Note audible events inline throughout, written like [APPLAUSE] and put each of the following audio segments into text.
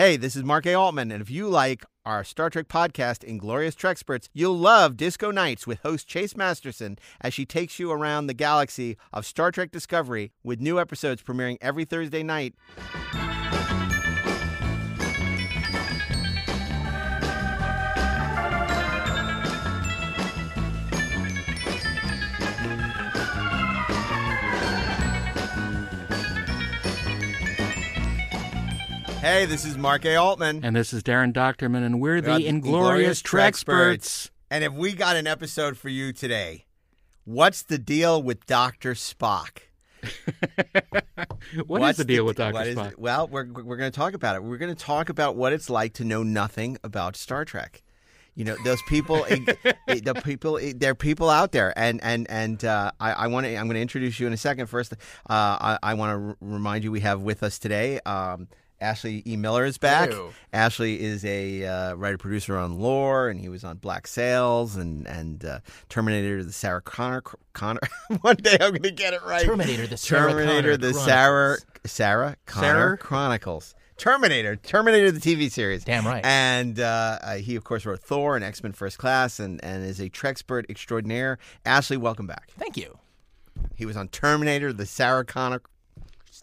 Hey, this is Mark A. Altman, and if you like our Star Trek podcast, Inglorious Treksperts, you'll love Disco Nights with host Chase Masterson as she takes you around the galaxy of Star Trek Discovery with new episodes premiering every Thursday night. Hey, this is Mark A. Altman. And this is Daren Dochterman, and we're the We're the Inglorious Treksperts. And if we got an episode for you today, what's the deal with Dr. Spock? [LAUGHS] what What's is the deal with what Dr. Spock? Well, we're we're going to talk about it. We're going to talk about what it's like to know nothing about Star Trek. You know, those people, [LAUGHS] eh, the people, eh, there are people out there, and and and uh, I, I want to. I'm going to introduce you in a second. First, uh, I, I want to r- remind you we have with us today. Um, Ashley E. Miller is back. Hello. Ashley is a uh, writer producer on Lore, and he was on Black Sails and and uh, Terminator, the Sarah Connor Connor. [LAUGHS] One day I'm going to get it right. Terminator, the Sarah Terminator, Connor the Chronicles. Sarah Sarah Connor Sarah? Chronicles. Terminator, Terminator, the TV series. Damn right. And uh, uh, he, of course, wrote Thor and X Men First Class, and and is a Trekspert extraordinaire. Ashley, welcome back. Thank you. He was on Terminator, the Sarah Connor.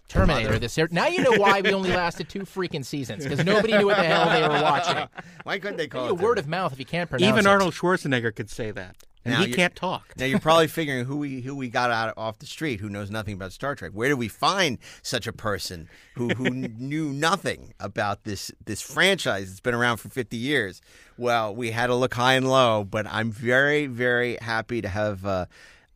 Terminator, this Sarah. Now you know why we only lasted two freaking seasons because nobody knew what the hell they were watching. [LAUGHS] Why couldn't they call Maybe a it word of mouth if you can't pronounce Even it. Arnold Schwarzenegger could say that, and Now he can't talk. Now you're probably figuring who we who we got out off the street who knows nothing about Star Trek. Where do we find such a person who who [LAUGHS] knew nothing about this this franchise that's been around for 50 years? Well, we had to look high and low, but I'm very very happy to have. Uh,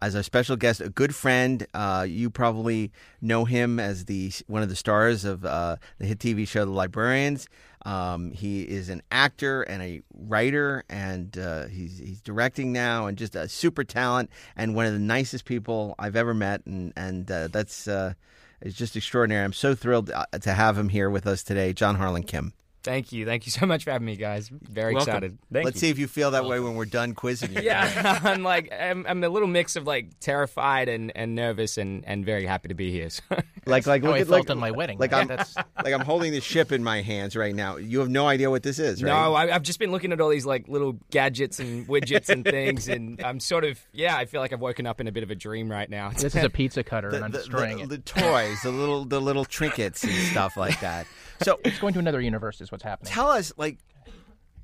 as our special guest, a good friend. Uh, you probably know him as the one of the stars of uh, the hit TV show The Librarians. Um, he is an actor and a writer, and uh, he's he's directing now, and just a super talent and one of the nicest people I've ever met, and and uh, that's uh, it's just extraordinary. I'm so thrilled uh, to have him here with us today, John Harlan Kim. Thank you. Thank you so much for having me, guys. Very Welcome. excited. Thank Let's you. see if you feel that way when we're done quizzing you. [LAUGHS] Yeah, [LAUGHS] I'm like I'm, I'm a little mix of like terrified and, and nervous and, and very happy to be here. So. [LAUGHS] like like How look I at felt like, on my wedding. like Yeah, I'm that's like I'm holding the ship in my hands right now. You have no idea what this is, right? No, I, I've just been looking at all these like little gadgets and widgets and things, and I'm sort of yeah. I feel like I've woken up in a bit of a dream right now. this is a pizza cutter, the, and I'm the- destroying the- it. the toys, the little the little trinkets and stuff like that. So It's going to another universe. Is what's happening. tell us, like,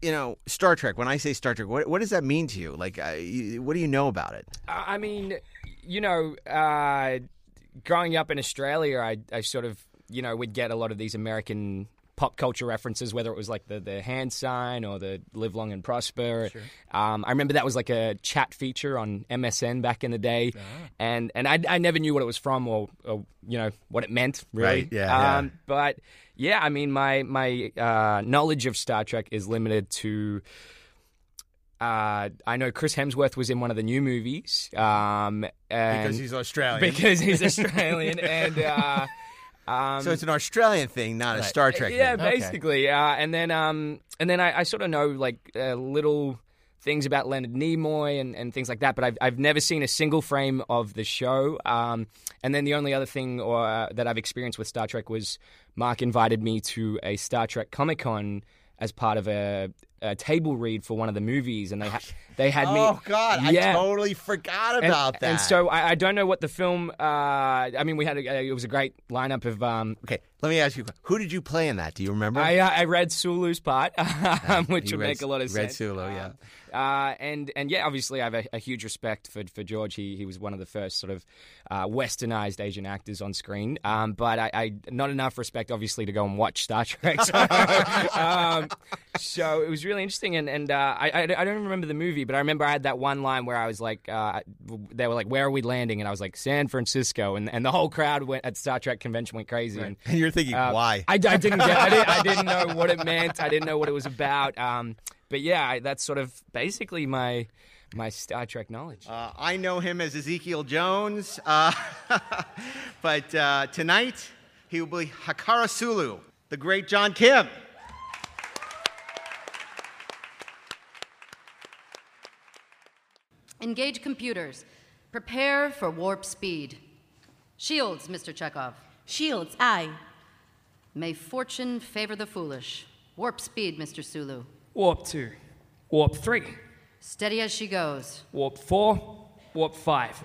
you know, Star Trek. When I say Star Trek, what what does that mean to you? Like, uh, you, what do you know about it? I I mean, you know, uh, growing up in Australia, I, I sort of, you know, would get a lot of these American pop culture references, whether it was like the, the hand sign or the live long and prosper. Um, I remember that was like a chat feature on MSN back in the day. And, and I, I never knew what it was from or, or, you know, what it meant, really. Right, yeah, Um, yeah. But yeah, I mean, my, my uh, knowledge of Star Trek is limited to uh, I know Chris Hemsworth was in one of the new movies. Um, and Because he's Australian. because he's [LAUGHS] Australian, and uh, um, so it's an Australian thing, not a Star Trek. yeah, thing. Okay. basically. Uh, and then um, and then I, I sort of know like uh, little things about Leonard Nimoy and, and things like that, but I've I've never seen a single frame of the show. Um, and then the only other thing or uh, that I've experienced with Star Trek was Mark invited me to a Star Trek Comic Con as part of a, a table read for one of the movies, and they ha- they had me. Oh God, Yeah. I totally forgot And- about that. And so I, I don't know what the film. Uh, I mean, we had a, it was a great lineup of. Um, okay, let me ask you, who did you play in that? Do you remember? I uh, I read Sulu's part, um, [LAUGHS] which would read- make a lot of read sense. Sulu, yeah. Uh, and and yeah, obviously I have a, a huge respect for for George. He he was one of the first sort of uh, westernized Asian actors on screen. Um, but I, I not enough respect, obviously, to go and watch Star Trek. [LAUGHS] So, um, so it was really interesting. And and uh, I, I I don't remember the movie, but I remember I had that one line where I was like, uh, they were like, "Where are we landing?" And I was like, "San Francisco," and and the whole crowd went at Star Trek convention went crazy. And and [LAUGHS] you're thinking, uh, why? I, I didn't get. I didn't, I didn't [LAUGHS] know what it meant. I didn't know what it was about. Um, but yeah, I, that's sort of basically my my Star Trek knowledge. Uh, I know him as Ezekiel Jones, uh, [LAUGHS] but uh, tonight he will be Hikaru Sulu, the great John Kim. Engage computers. Prepare for warp speed. Shields, Mr. Chekov. Shields, aye. May fortune favor the foolish. Warp speed, Mr. Sulu. Warp 2. Warp 3. Steady as she goes. Warp 4. Warp 5.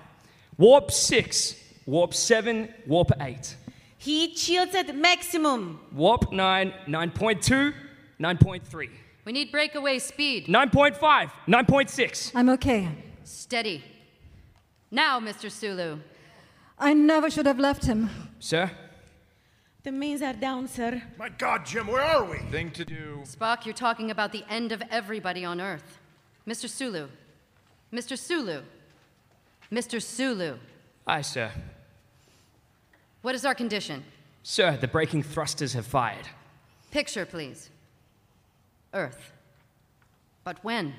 Warp 6. Warp 7. Warp 8. Heat shields at maximum. Warp 9. 9.2. 9.3. We need breakaway speed. 9.5. 9.6. I'm okay. Steady. Now, Mr. Sulu. I never should have left him. Sir? The mains are down, sir. My God, Jim, where are we? Thing to do. Spock, you're talking about the end of everybody on Earth. Mr. Sulu. Mr. Sulu. Mr. Sulu. Aye, sir. What is our condition? Sir, the braking thrusters have fired. Picture, please. Earth. But when?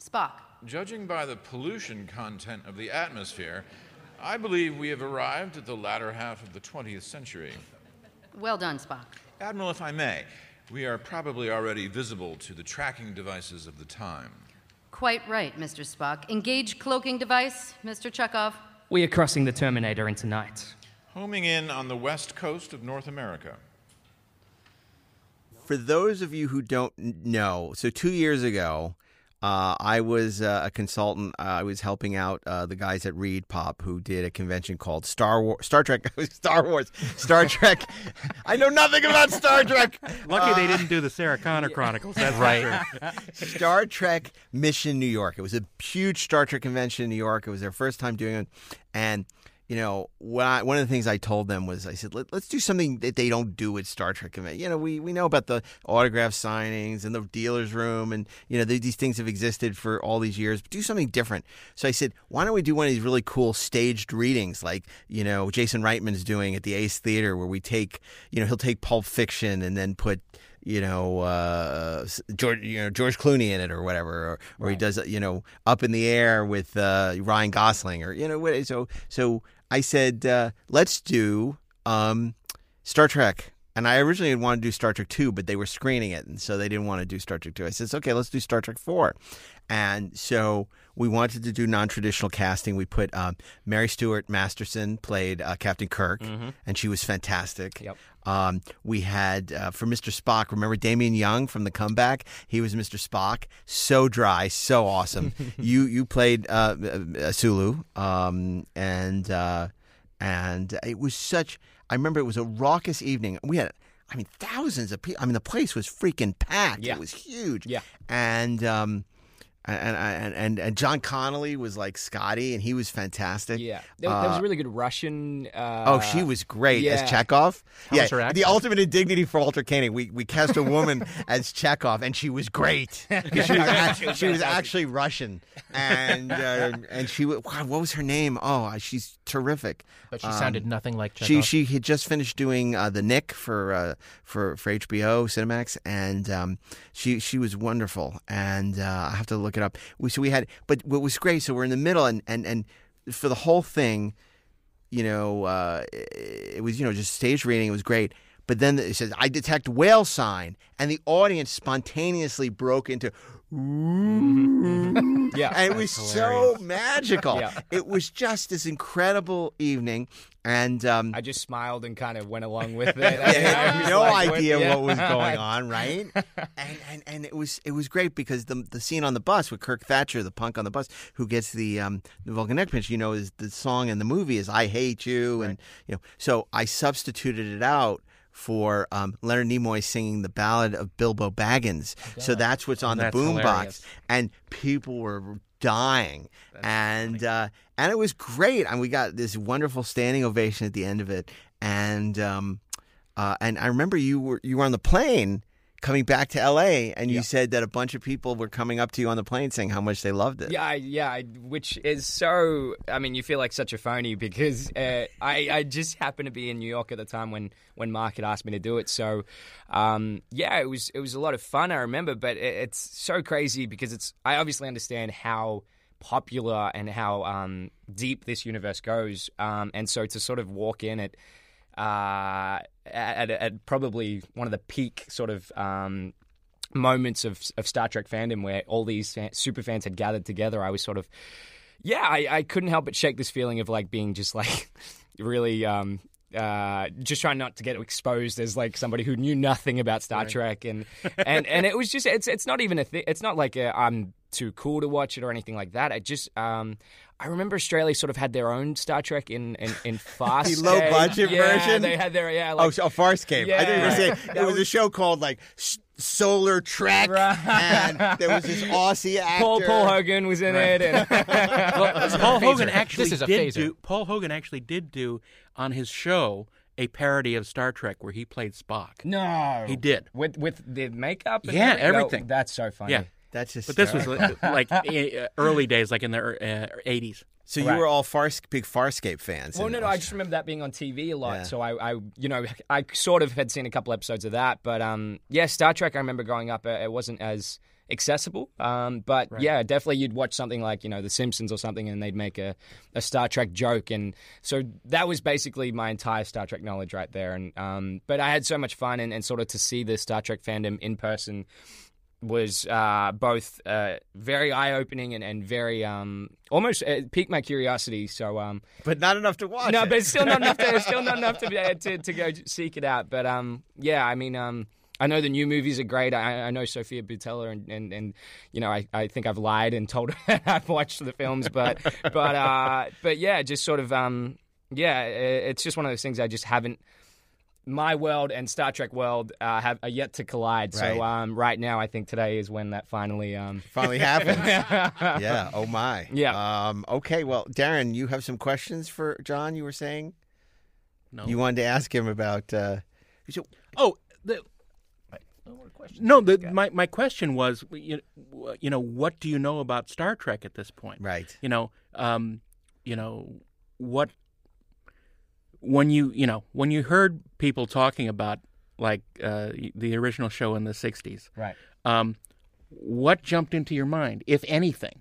Spock. Judging by the pollution content of the atmosphere, I believe we have arrived at the latter half of the 20th century. Well done, Spock. Admiral, if I may, we are probably already visible to the tracking devices of the time. Quite right, Mr. Spock. Engage cloaking device, Mr. Chekov. We are crossing the Terminator into night. Homing in on the west coast of North America. For those of you who don't know, so two years ago, uh, I was uh, a consultant. Uh, I was helping out uh, the guys at ReedPop who did a convention called Star War, Star Trek, [LAUGHS] Star Wars, Star Trek. [LAUGHS] I know nothing about Star Trek. [LAUGHS] Lucky they Uh, didn't do the Sarah Connor Chronicles. That's right. Star Trek Mission New York. It was a huge Star Trek convention in New York. It was their first time doing it, and you know, when I, one of the things I told them was, I said, Let, us do something that they don't do at Star Trek convention. You know, we, we know about the autograph signings and the dealer's room, and you know, th- these things have existed for all these years. But do something different. So I said, why don't we do one of these really cool staged readings, like you know, Jason Reitman's doing at the Ace Theater, where we take, you know, he'll take Pulp Fiction and then put you know, uh, George, you know, George Clooney in it or whatever, or, or he does, you know, up in the air with uh, Ryan Gosling or, you know, what, so, so I said, uh, let's do um, Star Trek. And I originally had wanted to do Star Trek 2, but they were screening it. And so they didn't want to do Star Trek 2. I said, okay, let's do Star Trek 4. And so we wanted to do non traditional casting. We put um, Mary Stuart Masterson played uh, Captain Kirk, and she was fantastic. Yep. Um, we had uh, for Mr. Spock. Remember Damian Young from the comeback? He was Mr. Spock. So dry, so awesome. [LAUGHS] you you played uh, uh, Sulu, um, and uh, and it was such. I remember it was a raucous evening. We had. I mean, thousands of people. I mean, the place was freaking packed. Yeah. It was huge. Yeah. And um, and and and and John Connolly was like Scotty, and he was fantastic. Yeah, there, there was Uh, a really good Russian. Uh, Oh, she was great yeah. as Chekov. How yeah, her the ultimate indignity for Walter Koenig. We we cast a woman [LAUGHS] as Chekov, and she was great. [LAUGHS] she was, act- she was actually Russian, and uh, and she wa- God, what was her name? Oh, she's terrific. But she Um, sounded nothing like She Chekov. she had just finished doing uh, the Knick for uh, for for HBO Cinemax, and um, she she was wonderful. And uh, I have to look it up. We, so we had, but what was great. So we're in the middle, and and and for the whole thing, you know, uh, it was you know just stage reading. It was great. But then it says, "I detect whale sign," and the audience spontaneously broke into. Yeah, and it was so magical. Yeah. It was just this incredible evening, and um, I just smiled and kind of went along with [LAUGHS] it. yeah, I had was no like, idea yeah. what was going on, right? [LAUGHS] And, and and it was it was great because the the scene on the bus with Kirk Thatcher, the punk on the bus, who gets the um the Vulcan neck pinch, you know, is the song in the movie is "I Hate You," and you know, so I substituted it out. For um, Leonard Nimoy singing the ballad of Bilbo Baggins, so that's what's on That's the boombox, and people were dying, and uh, and it was great. And we got this wonderful standing ovation at the end of it, and um, uh, and I remember you were you were on the plane coming back to L.A. and you Yeah. said that a bunch of people were coming up to you on the plane saying how much they loved it. Yeah, I, yeah, I, which is so. I mean, you feel like such a phony because uh, I, I just happened to be in New York at the time when when Mark had asked me to do it. So, um, yeah, it was it was a lot of fun. I remember, but it, it's so crazy because it's. I obviously understand how popular and how um, deep this universe goes, um, and so to sort of walk in it Uh, at, at probably one of the peak sort of um, moments of of Star Trek fandom where all these fan, super fans had gathered together, I was sort of, yeah, I, I couldn't help but shake this feeling of like being just [LAUGHS] like really, um, uh, just trying not to get exposed as like somebody who knew nothing about Star Trek, and [LAUGHS] and and it was just it's it's not even a thing. It's not like i I'm too cool to watch it or anything like that. I just um, I remember Australia sort of had their own Star Trek in in, in [LAUGHS] Fast. The low budget yeah, version? They had their yeah. oh, Like, so a Farscape. I think you were saying it was, a show called like S- Solar Trek, and there was this Aussie actor. [LAUGHS] Paul Paul Hogan was in it, and [LAUGHS] Well, Paul Hogan actually This is a did phaser. do. Paul Hogan actually did do on his show a parody of Star Trek where he played Spock. no, He did. with with the makeup. And Yeah, everything? No, everything. that's so funny. Yeah. That's just. But this was [LAUGHS] like uh, [LAUGHS] early days, like in the uh, 80s. so you were all Fars- big Farscape fans. Well, in no, no. I just remember that being on TV a lot. Yeah. So I, I, you know, I sort of had seen a couple episodes of that. But um, yeah, Star Trek. I remember growing up, uh, it wasn't as accessible. Um, but yeah, definitely you'd watch something like you know The Simpsons or something, and they'd make a, a Star Trek joke, and so that was basically my entire Star Trek knowledge right there. And um, but I had so much fun, and, and sort of to see the Star Trek fandom in person was uh, both uh, very eye opening and, and very um, almost uh, piqued my curiosity. So um, but not enough to watch. no, it. but it's still not enough to still not enough to, uh, to to go seek it out. But um, yeah, I mean, um, I know the new movies are great. I, I know Sofia Boutella, and, and, and you know, I, I think I've lied and told her [LAUGHS] I've watched the films, but but uh, but yeah, just sort of um, yeah, it's just one of those things I just haven't. My world and Star Trek world uh, have are yet to collide. Right. So um, right now, I think today is when that finally um, [LAUGHS] finally happened. [LAUGHS] yeah. Oh my. Yeah. Um, okay. Well, Daren, you have some questions for John. You were saying No. you wanted to ask him about. Uh, so- Oh, the, no. The, my my question was, you, you know, what do you know about Star Trek at this point? right. You know, um, you know what when you you know when you heard people talking about like uh, the original show in the '60s, right. um, what jumped into your mind, if anything?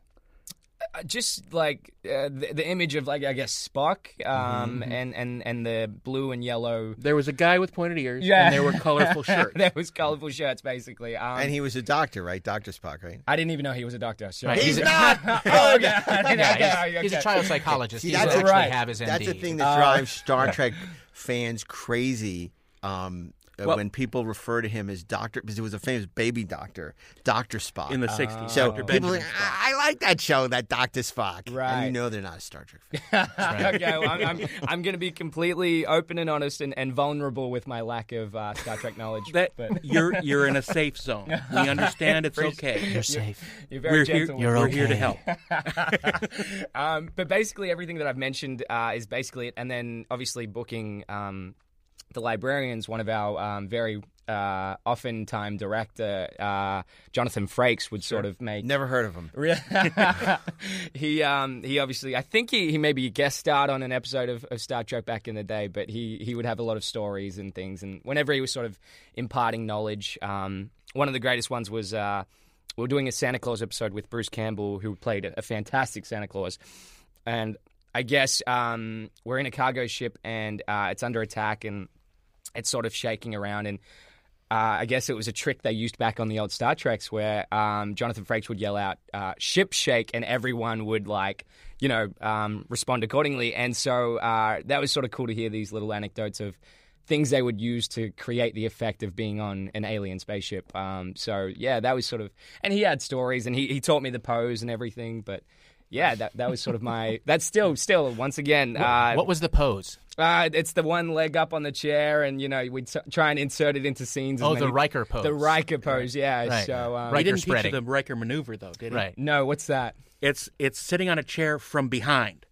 Uh, just like uh, the, the image of like I guess Spock, um, Mm-hmm. and and and the blue and yellow. There was a guy with pointed ears, Yeah. and there were colorful [LAUGHS] shirts. there was colorful shirts, basically. Um, And he was a doctor, right? Doctor Spock, right? I didn't even know he was a doctor. So Right, He's a- [LAUGHS] not. oh, okay. I didn't- Yeah, [LAUGHS] okay, he's, he's a child psychologist. See, he that's doesn't actually right. have his MD. That's the thing that Uh, drives Star Trek fans crazy. Um, uh, Well- when people refer to him as Doctor, because it was a famous baby doctor, Doctor Spock. in the '60s. so Dr. people are like, I, I like that show, that Doctor Spock. And Right. you know they're not a Star Trek fan. [LAUGHS] okay, well, I'm, I'm, I'm going to be completely open and honest and, and vulnerable with my lack of uh, Star Trek knowledge. that but [LAUGHS] you're you're in a safe zone. We [LAUGHS] understand it's okay. You're safe. you're very We're here. gentle. with You're we're me. here to okay. help. um, but basically, everything that I've mentioned uh, is basically it. And then obviously booking um, the librarians, one of our um, very uh, often time director, uh, Jonathan Frakes, would sort of make. Never heard of him. [LAUGHS] Really? he um he obviously I think he, he maybe guest starred on an episode of, of Star Trek back in the day, but he he would have a lot of stories and things and whenever he was sort of imparting knowledge, um one of the greatest ones was uh we were doing a Santa Claus episode with Bruce Campbell who played a, a fantastic Santa Claus. And I guess um we're in a cargo ship and uh it's under attack and it's sort of shaking around and uh, I guess it was a trick they used back on the old Star Treks where um, Jonathan Frakes would yell out uh, "ship shake" and everyone would like you know um, respond accordingly. And so uh, that was sort of cool to hear these little anecdotes of things they would use to create the effect of being on an alien spaceship. Um, so yeah, that was sort of and he had stories and he, he taught me the pose and everything, but. Yeah, that that was sort of my. That's still still once again. Uh, what was the pose? uh, it's the one leg up on the chair, and you know we t- try and insert it into scenes. as Oh, the many- Riker pose. The Riker pose, yeah. Right. So um, He Riker didn't teach you the Riker maneuver though, did he? Right. no, what's that? It's it's sitting on a chair from behind.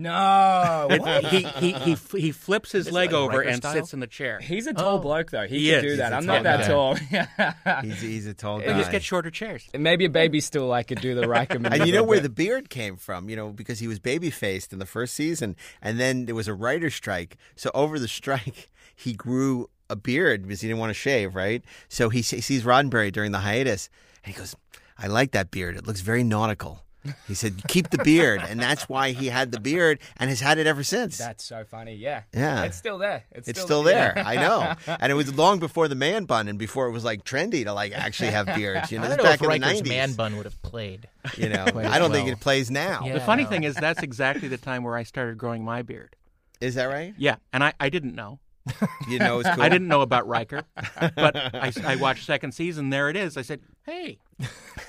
No, [LAUGHS] It- he, he he he flips his leg like over Riker and style? sits in the chair. he's a tall Oh. bloke though. He, He can is. do He's that. a I'm tall not that guy. tall. [LAUGHS] He's, he's a tall They guy. just get shorter chairs. And Maybe a baby still I could do the Riker maneuver. [LAUGHS] And you know where but- the beard came from, you know, because he was baby faced in the first season, and then there was a writer's strike. So over the strike, he grew a beard because he didn't want to shave, right? So he se- sees Roddenberry during the hiatus, and he goes, "I like that beard. It looks very nautical." He said, "Keep the beard," and that's why he had the beard and has had it ever since. That's so funny. Yeah, Yeah. It's still there. It's, it's still yeah. there. I know, [LAUGHS] and it was long before the man bun, and before it was like trendy to like actually have beards. You know, I this don't know back if in the nineties. man bun would have played. You know, [LAUGHS] I don't think it plays now. Yeah. The funny thing is that's exactly the time where I started growing my beard. Is that right? Yeah, and I, I didn't know. You know, it's [LAUGHS] cool. I didn't know about Riker, but I, I watched second season. There it is. I said, "Hey,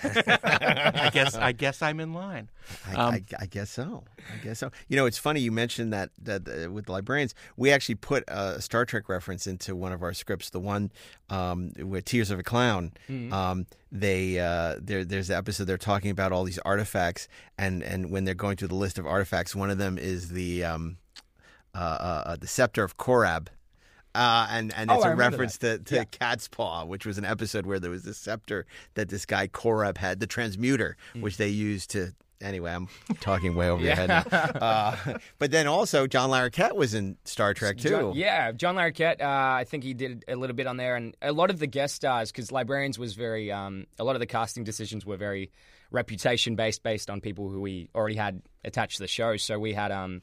I guess I guess I'm in line." I, Um, I, I guess so. I guess so. You know, it's funny you mentioned that, that uh, with the librarians. We actually put a Star Trek reference into one of our scripts. The one um, with Tears of a Clown. Mm-hmm. Um, they uh, there there's an episode they're talking about all these artifacts, and and when they're going through the list of artifacts, one of them is the um, uh, uh, uh, the scepter of Korob. Uh, and and Oh, it's a reference that. to, to Cat's Paw, which was an episode where there was this scepter that this guy Korob had, the transmuter, Mm. which they used to. Anyway, I'm talking way over your head. Now. Uh, but then also John Larroquette was in Star Trek too. John, yeah, John Larroquette. Uh, I think he did a little bit on there, and a lot of the guest stars because Librarians was very. Um, a lot of the casting decisions were very reputation based, based on people who we already had attached to the show. So we had um,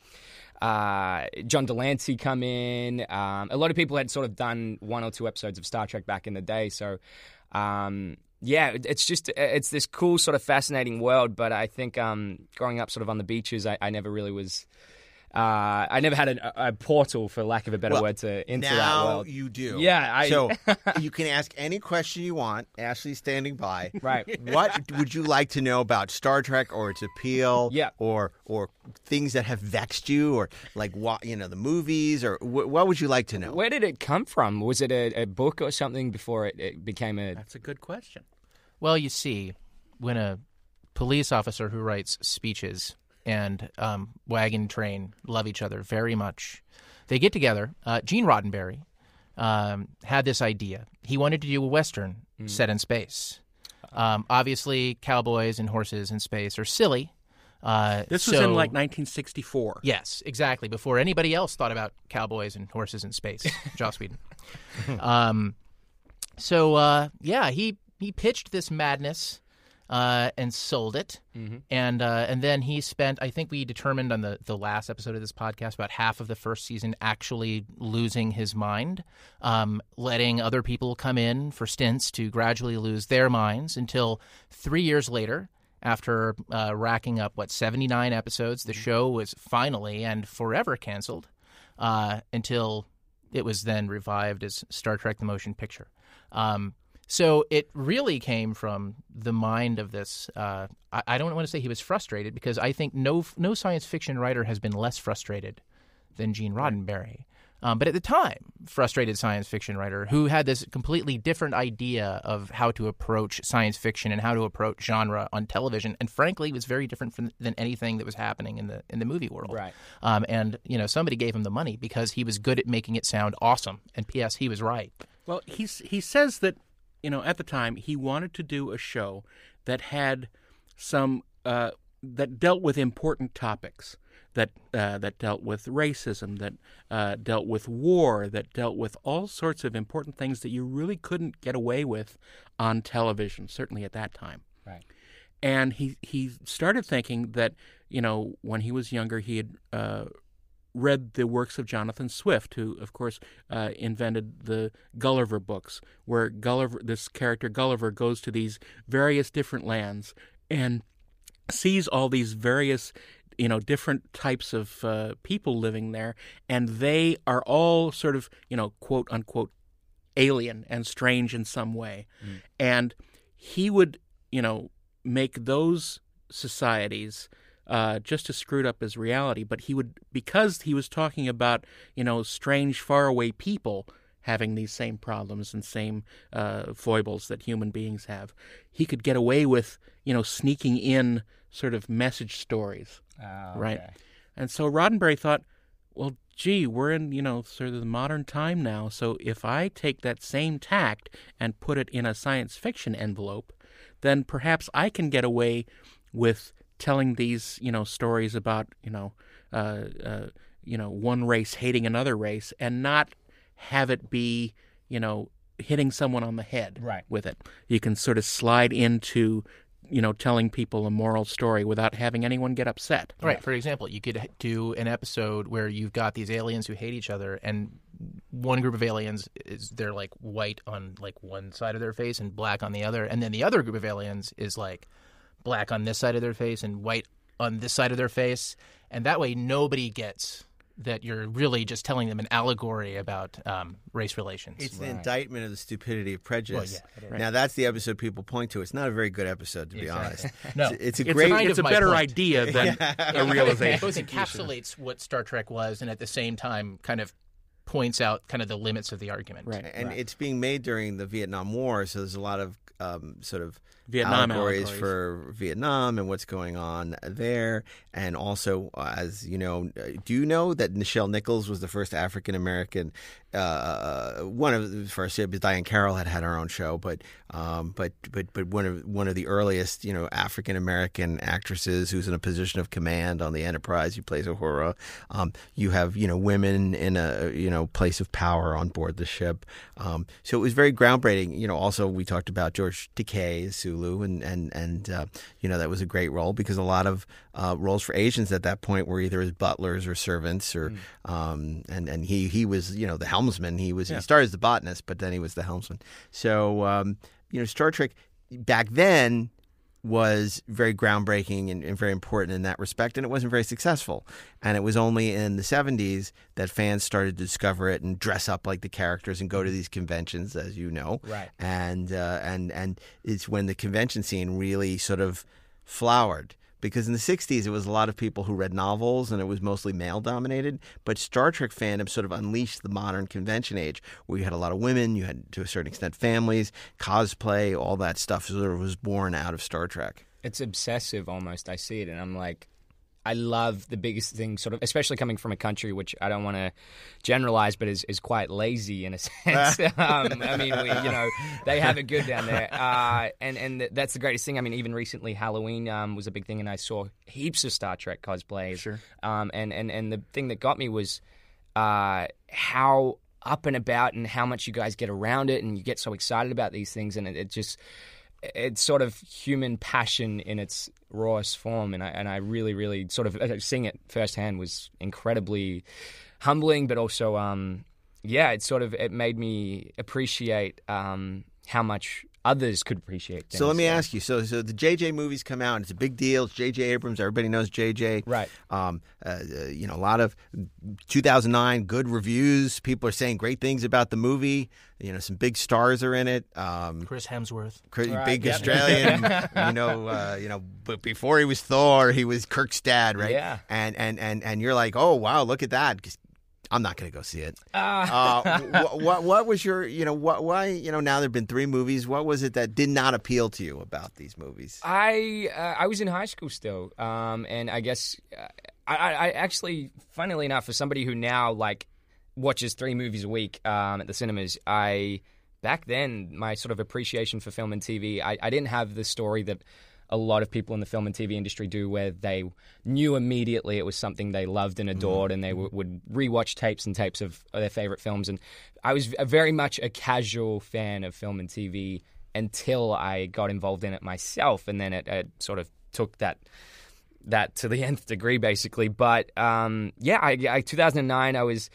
uh, John de Lancie come in. Um, a lot of people had sort of done one or two episodes of Star Trek back in the day. So. Um, yeah, it's just it's this cool sort of fascinating world. But I think um, growing up sort of on the beaches, I, I never really was. Uh, I never had a, a portal, for lack of a better Well, word, to into that world. you do. Yeah, I- so [LAUGHS] you can ask any question you want. Ashley's standing by. Right. What would you like to know about Star Trek or its appeal? Yeah. Or or things that have vexed you, or like what you know the movies, or wh- what would you like to know? Where did it come from? Was it a, a book or something before it, it became a? That's a good question. Well, you see, when a police officer who writes speeches and um, Wagon Train love each other very much, they get together. Uh, Gene Roddenberry um, had this idea. He wanted to do a western set in space. Um, obviously, cowboys and horses in space are silly. Uh, This was so- in like 1964. Yes, exactly. Before anybody else thought about cowboys and horses in space, [LAUGHS] Joss Whedon. um, so uh, yeah, he he pitched this madness uh, and sold it, and uh, and then he spent. I think we determined on the the last episode of this podcast about half of the first season actually losing his mind, um, letting other people come in for stints to gradually lose their minds until three years later after uh, racking up what 79 episodes the show was finally and forever canceled uh, until it was then revived as star trek the motion picture. Um, so it really came from the mind of this uh, I, I don't want to say he was frustrated because i think no no science fiction writer has been less frustrated than gene roddenberry um, but at the time, frustrated science fiction writer who had this completely different idea of how to approach science fiction and how to approach genre on television, and frankly, was very different from, than anything that was happening in the in the movie world. Right. Um, and you know, somebody gave him the money because he was good at making it sound awesome. And P.S. He was right. Well, he's he says that you know at the time he wanted to do a show that had some uh, that dealt with important topics that uh, that dealt with racism, that uh, dealt with war, that dealt with all sorts of important things that you really couldn't get away with on television, certainly at that time. Right. And he he started thinking that you know when he was younger he had uh, read the works of Jonathan Swift, who, of course, uh, invented the Gulliver books, where Gulliver, this character Gulliver, goes to these various different lands and sees all these various, you know, different types of uh, people living there, and they are all sort of, you know, quote unquote, alien and strange in some way, and he would, you know, make those societies uh, just as screwed up as reality. But he would, because he was talking about, you know, strange, faraway people having these same problems and same uh, foibles that human beings have, he could get away with, you know, sneaking in sort of message stories, right? And so Roddenberry thought, well, gee, we're in, you know, sort of the modern time now. So if I take that same tact and put it in a science fiction envelope, then perhaps I can get away with telling these, you know, stories about, you know, uh, uh, you know, one race hating another race, and not have it be, you know, hitting someone on the head Right. with it. You can sort of slide into, you know, telling people a moral story without having anyone get upset. Right. For example, you could do an episode where you've got these aliens who hate each other, and one group of aliens is they're like white on like one side of their face and black on the other, and then the other group of aliens is like black on this side of their face and white on this side of their face, and that way nobody gets that you're really just telling them an allegory about um, race relations. It's the indictment of the stupidity of prejudice. Well, yeah, it is. Now that's the episode people point to. It's not a very good episode, to be honest. [LAUGHS] No. it's, it's a It's great. a, it's a better point. idea than a realization. It realization. both encapsulates what Star Trek was, and at the same time, kind of points out kind of the limits of the argument. Right. and it's being made during the Vietnam War, so there's a lot of um, sort of Vietnam allegories, allegories. for Vietnam and what's going on there, and also uh, as you know, uh, do you know that Nichelle Nichols was the first African American, uh, one of the first? uh, Diahann Carroll had had her own show, but um, but but but one of one of the earliest, you know, African American actresses who's in a position of command on the Enterprise. Who plays Uhura. Um, you have you know women in a you know place of power on board the ship. Um, so it was very groundbreaking. You know, also we talked about George Takei Sulu, and and and uh, you know that was a great role because a lot of uh, roles for Asians at that point were either as butlers or servants, or um, and and he he was you know the helmsman. He was he started as the botanist, but then he was the helmsman. So um, you know, Star Trek back then was very groundbreaking and, and very important in that respect, and it wasn't very successful. And it was only in the 70s that fans started to discover it and dress up like the characters and go to these conventions, as you know. Right. And uh, and and it's when the convention scene really sort of flowered. Because in the 60s, it was a lot of people who read novels and it was mostly male dominated. But Star Trek fandom sort of unleashed the modern convention age where you had a lot of women, you had to a certain extent families, cosplay, all that stuff sort of was born out of Star Trek. it's obsessive almost. I see it, and I'm like, I love the biggest thing, sort of, especially coming from a country which I don't want to generalize, but is, is quite lazy in a [LAUGHS] sense. [LAUGHS] um, I mean, we, you know, they have it good down there, uh, and and th- that's the greatest thing. I mean, even recently, Halloween um, was a big thing, and I saw heaps of Star Trek cosplays. Sure. Um, and and and the thing that got me was uh, how up and about and how much you guys get around it, and you get so excited about these things, and it, it just it's sort of human passion in its rawest form, and I and I really, really sort of uh, seeing it firsthand was incredibly humbling, but also, um, yeah, it sort of it made me appreciate um, how much others could appreciate. Things. So let me ask you. So, so the JJ movies come out. It's a big deal. It's JJ Abrams. Everybody knows JJ. Right. Um, uh, uh, you know, a lot of 2009 good reviews. People are saying great things about the movie. You know, some big stars are in it. Um, Chris Hemsworth. cra- Right, big yep. Australian. [LAUGHS] you know, uh, you know. But before he was Thor, he was Kirk's dad, right? Yeah. And and and and you're like, oh wow, look at that. I'm not going to go see it. Ah. Uh, [LAUGHS] what, what what was your you know what why you know now there've been three movies. What was it that did not appeal to you about these movies? I uh, I was in high school still, um, and I guess uh, I, I I actually, funnily enough, for somebody who now like watches three movies a week um, at the cinemas, I back then my sort of appreciation for film and TV, I, I didn't have the story that a lot of people in the film and TV industry do, where they knew immediately it was something they loved and adored, and they w- would rewatch tapes and tapes of their favorite films. And I was very much a casual fan of film and TV until I got involved in it myself, and then it, it sort of took that that to the [LAUGHS] nth degree, basically. But um, yeah, I, I 2009, I was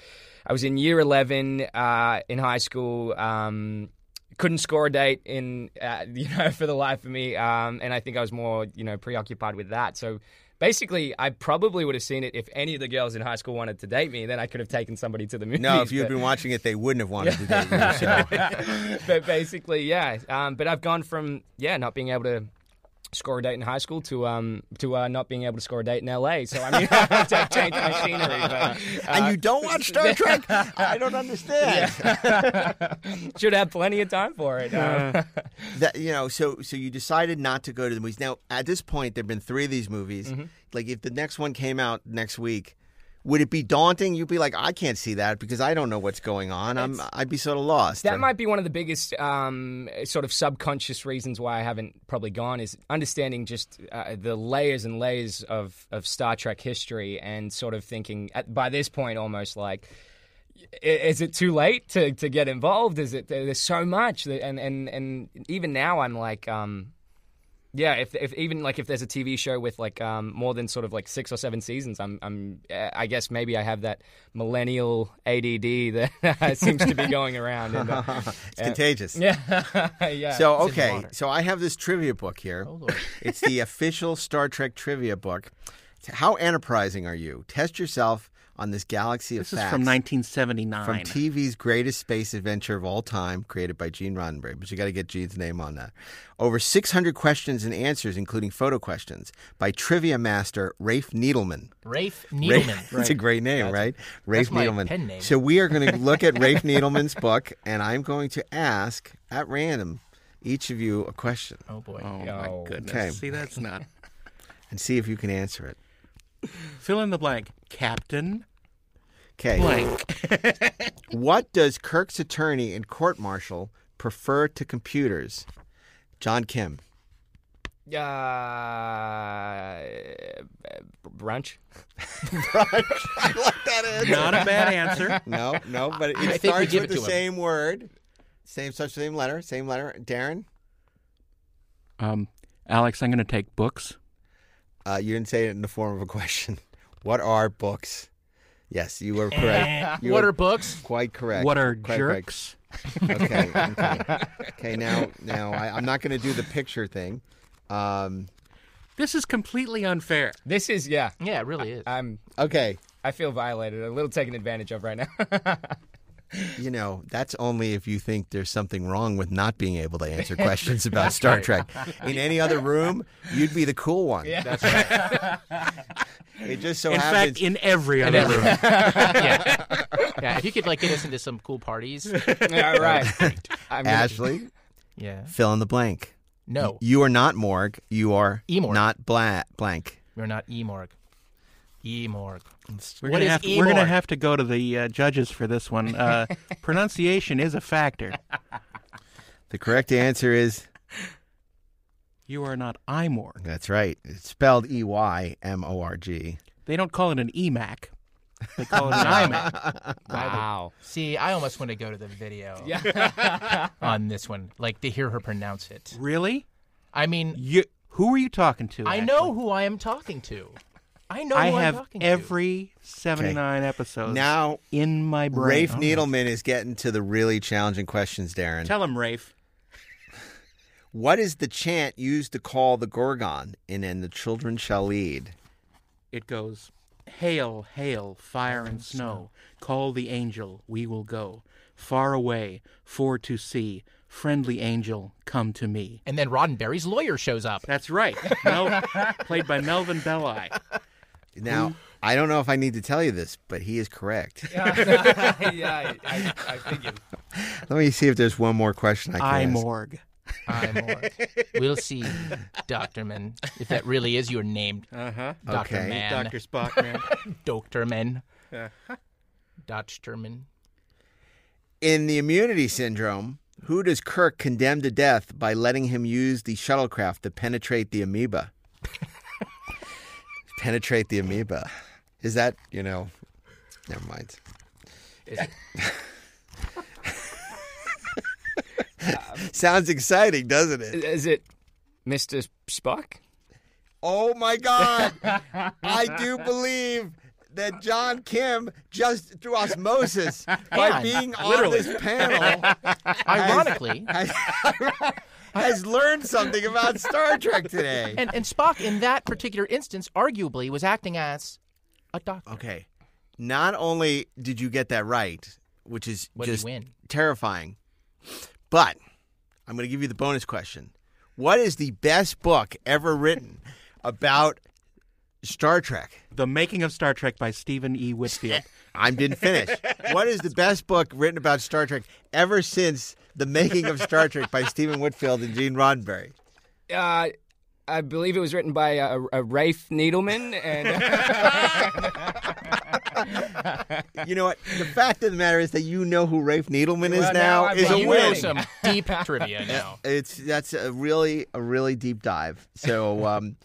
I was in year 11 uh, in high school. Um, couldn't score a date in uh, [LAUGHS] you know for the life of me, um, and I think I was more you know preoccupied with that. So. Basically, I probably would have seen it if any of the girls in high school wanted to date me. Then I could have taken somebody to the movies. No, if you had but- been watching it, they wouldn't have wanted to date you. [LAUGHS] So. but basically, yeah. Um, but I've gone from yeah not being able to score a date in high school to um to uh, not being able to score a date in LA. So I mean, [LAUGHS] I've changed my scenery. But, uh, and you don't watch Star [LAUGHS] Trek? I don't understand. [LAUGHS] should have plenty of time for it. Uh, That you know, so so you decided not to go to the movies. Now, at this point, there've been three of these movies. Mm-hmm. Like, if the next one came out next week, would it be daunting? You'd be like, I can't see that because I don't know what's going on. I'm, I'd be sort of lost. that might be one of the biggest um, sort of subconscious reasons why I haven't probably gone is understanding just uh, the layers and layers of, of Star Trek history and sort of thinking at, by this point almost like is it too late to, to get involved? Is it there's so much that, and and and even now I'm like um yeah if if even like if there's a TV show with like um more than sort of like six or seven seasons I'm I'm uh, I guess maybe I have that millennial ADD that [LAUGHS] seems to be going around and, uh, [LAUGHS] it's contagious. yeah [LAUGHS] yeah So It's in the okay, so I have this trivia book here. Oh, it's the official Star Trek trivia book. How enterprising are you? Test yourself on this galaxy of This is from 1979. From TV's greatest space adventure of all time, created by Gene Roddenberry. But you got to get Gene's name on that. Over 600 questions and answers, including photo questions, by trivia master Rafe Needleman. Rafe Rafe- Needleman. [LAUGHS] That's a great name, right? Rafe my Needleman. pen name. So we are going [LAUGHS] to look at Rafe Needleman's book, and I'm going to ask at random each of you a question Oh boy. oh Oh. my goodness! Okay. See, that's not. and see if you can answer it. Fill in the blank. Captain Okay. blank. [LAUGHS] What does Kirk's attorney and court martial prefer to computers? John Kim. Uh, brunch. [LAUGHS] brunch. I like that answer. Not a bad answer. No, no, but it I starts with it the him. same word, same such same letter, same letter. Daren, Um, Alex, I'm going to take books. Uh, you didn't say it in the form of a question. [LAUGHS] What are books? Yes, you were correct. You what were are books? quite correct. What are Quite correct. jerks? Okay, okay, [LAUGHS] okay. Now, now I, I'm not going to do the picture thing. Um, This is completely unfair. This is yeah. Yeah, it really is. I'm. okay, I feel violated. A little taken advantage of right now. [LAUGHS] you know that's only if you think there's something wrong with not being able to answer [LAUGHS] questions about Star Trek. In any other room, you'd be the cool one. Yeah. That's right. It just so happens. in happens. fact, in every other room. [LAUGHS] yeah. yeah. If you could like get us into some cool parties. yeah, right. I'm gonna- Ashley, Yeah. fill in the blank. No, You are not Morg. You are E-Morg. not bla- blank. you're not Emorg. Emorg. We're What gonna have to, we're gonna have to go to the uh, judges for this one. Uh, [LAUGHS] pronunciation is a factor. [LAUGHS] The correct answer is You are not IMORG. that's right. It's spelled E Y M O R G. They don't call it an EMAC. They call it an [LAUGHS] IMAC. Wow. See, I almost want to go to the video Yeah. on this one, like to hear her pronounce it. Really? I mean, You? Who are you talking to? I actually? know who I am talking to. I know I who have I'm talking every 79 episodes Now, in my brain. Rafe Oh. Needleman is getting to the really challenging questions, Daren. Tell him, Rafe. what is the chant used to call the Gorgan in And the Children Shall Lead? It goes, Hail, hail, fire and snow. Call the angel, we will go. Far away, for to see. Friendly angel, come to me. And then Roddenberry's lawyer shows up. That's right. Mel, [LAUGHS] played by Melvin Belli. Now, I don't know if I need to tell you this, but he is correct. [LAUGHS] yeah. I, I, I figured. [LAUGHS] Let me see if there's one more question I can I ask. morgue. I'm Morg. [LAUGHS] We'll see, Doctor Man, if that really is your name, Uh huh. Doctor Okay. Man. Dr. Spock, man. Doctor Man. Doctor Man. In the immunity syndrome, who does Kirk condemn to death by letting him use the shuttlecraft to penetrate the amoeba? Penetrate the amoeba. Is that, you know, never mind. [LAUGHS] Sounds exciting, doesn't it? Is it Mr. Spock? Oh my God! I do believe that John Kim, just through osmosis, by being on literally. this panel, [LAUGHS] Ironically, has, has learned something about Star Trek today. and, and Spock, in that particular instance, arguably was acting as a doctor. Okay, not only did you get that right, which is What did he just win? terrifying, but I'm going to give you the bonus question. What is the best book ever written about Star Trek? The Making of Star Trek by Stephen E. Whitfield. [LAUGHS] I didn't finish. what is the best book written about Star Trek ever since The Making of Star Trek by Stephen Whitfield and Gene Roddenberry? Uh, I believe it was written by uh, a Rafe Needleman, and [LAUGHS] You know what? The fact of the matter is that you know who Rafe Needleman is Well, now, now is a you win. know some deep trivia now. [LAUGHS] It's that's a really a really deep dive. So, um,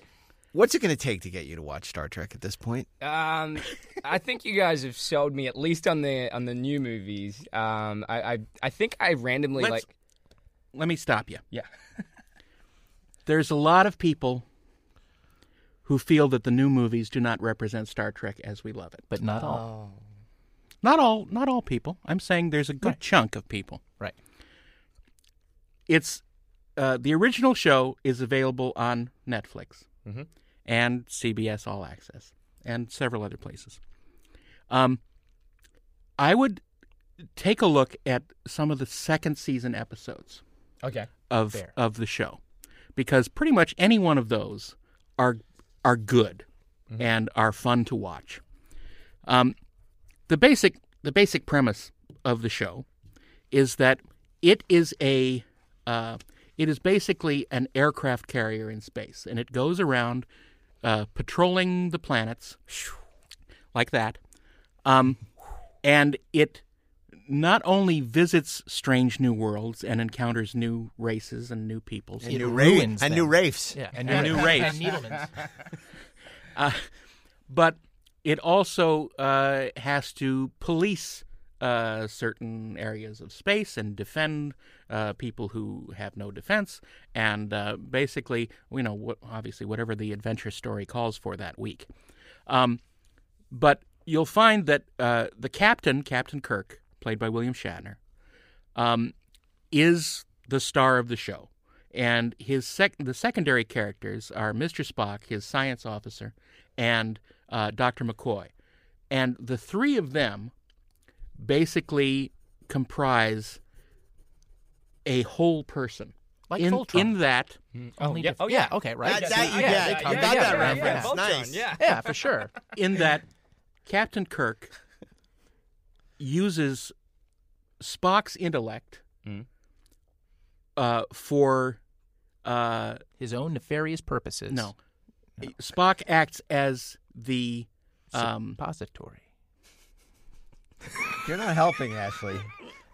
what's it going to take to get you to watch Star Trek at this point? um, I think you guys have sold me at least on the on the new movies. Um, I I, I think I randomly Let's- like Let me stop you. yeah. [LAUGHS] There's a lot of people who feel that the new movies do not represent Star Trek as we love it. But not all. Not all, not all people. I'm saying there's a good chunk of people. Right. It's uh, the original show is available on Netflix Mhm. and CBS All Access and several other places. Um, I would take a look at some of the second season episodes Okay. of Fair. of the show, because pretty much any one of those are are good and are fun to watch. Um, the basic the basic premise of the show is that it is a uh, it is basically an aircraft carrier in space, and it goes around uh, patrolling the planets like that, um, and it not only visits strange new worlds and encounters new races and new peoples, And It new, ruins and them. new Rafes. Yeah, And new Wraiths. [LAUGHS] and Needlemans. [LAUGHS] uh, but it also uh, has to police uh, certain areas of space and defend uh, people who have no defense, and uh, basically, you know, obviously, whatever the adventure story calls for that week. Um, but you'll find that uh, the captain, Captain Kirk, played by William Shatner, um, is the star of the show, and his sec- the secondary characters are Mr. Spock, his science officer, and uh, Dr. McCoy, and the three of them basically comprise a whole person. Like in, Voltron. in that, Only yeah. Oh, yeah. Okay. Right. That- that you yeah, get. they come You got that together. reference. Yeah. Nice. Yeah. [LAUGHS] Yeah, for sure. in that Captain Kirk uses Spock's intellect Mm. uh, for uh, His own nefarious purposes. no. Spock acts as the um, Suppository. You're not helping, Ashley.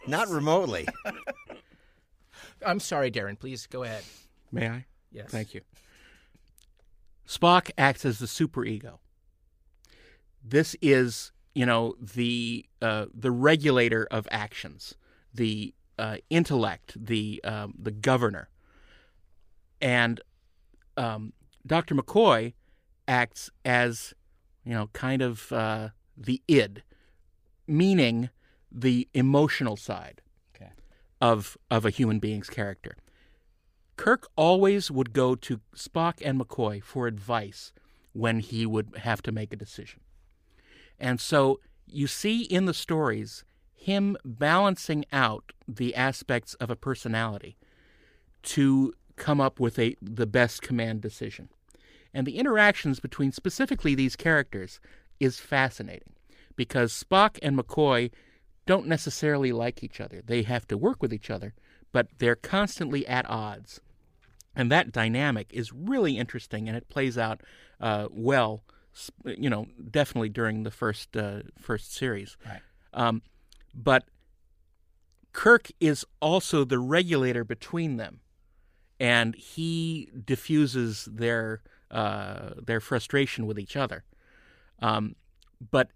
Not remotely. [LAUGHS] I'm sorry, Daren. Please go ahead. May I? Yes. Thank you. Spock acts as the superego. This is, you know, the uh, the regulator of actions, the uh, intellect, the um, the governor, and um, Dr. McCoy acts as, you know, kind of uh, the id, meaning the emotional side Okay. of of a human being's character. Kirk always would go to Spock and McCoy for advice when he would have to make a decision. And so you see in the stories him balancing out the aspects of a personality to come up with a the best command decision. And the interactions between specifically these characters is fascinating because Spock and McCoy don't necessarily like each other. They have to work with each other, but they're constantly at odds. And that dynamic is really interesting, and it plays out uh, well. You know, definitely during the first uh, first series. Right. Um, but Kirk is also the regulator between them, and he diffuses their uh, their frustration with each other. Um, but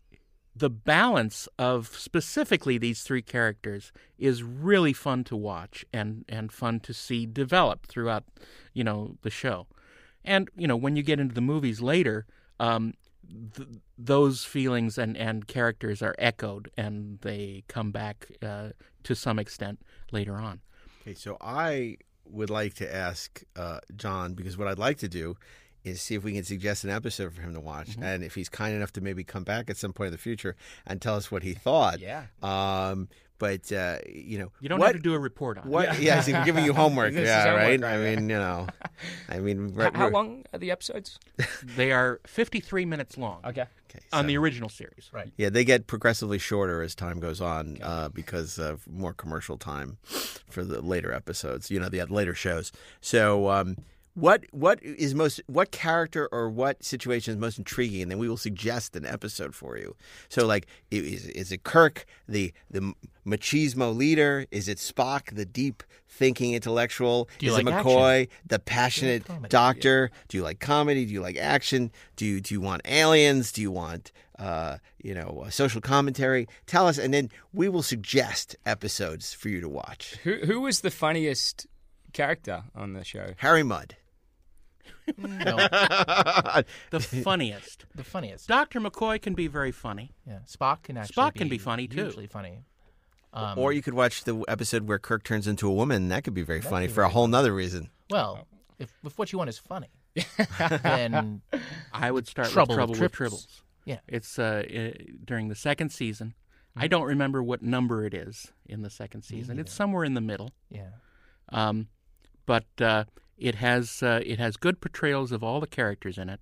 the balance of specifically these three characters is really fun to watch and and fun to see develop throughout you know the show. And you know when you get into the movies later um, th- those feelings and and characters are echoed and they come back uh, to some extent later on. Okay, so I would like to ask uh, John because what I'd like to do is see if we can suggest an episode for him to watch, Mm-hmm. and if he's kind enough to maybe come back at some point in the future and tell us what he thought. Yeah. Um, but uh, you know, you don't what, have to do a report on What? it Yeah, he's giving you [LAUGHS] homework. Yeah, homework, right? right, I mean, you know, I mean, How, right- how right- long are the episodes? [LAUGHS] they are 53 minutes long Okay. Okay, on the original series Right. Yeah, they get progressively shorter as time goes on uh, because of more commercial time for the later episodes. You know, the later shows. So, um, what what is most what character or what situation is most intriguing, and then we will suggest an episode for you. So, like, is is it Kirk, the the machismo leader? Is it Spock, the deep thinking intellectual? Is like it action? McCoy, the passionate comedy, doctor? Do you like comedy? Do you like action? Do you, do you want aliens? Do you want uh, you know social commentary? Tell us, and then we will suggest episodes for you to watch. Who who was the funniest character on the show? Harry Mudd. No, [LAUGHS] the funniest the funniest. dr mccoy can be very funny Yeah, Spock can actually Spock can be funny, too. Hugely funny. Um, or you could watch the episode where Kirk turns into a woman. That could be very funny for a whole nother reason. well, if if what you want is funny, [LAUGHS] then i would start Trouble with with trouble with Tribbles. tribbles Yeah. It's uh, i during the second season. I Mm-hmm. don't remember what number it is in the second season. It's somewhere in the middle. Yeah. Um, but uh, it has uh, it has good portrayals of all the characters in it,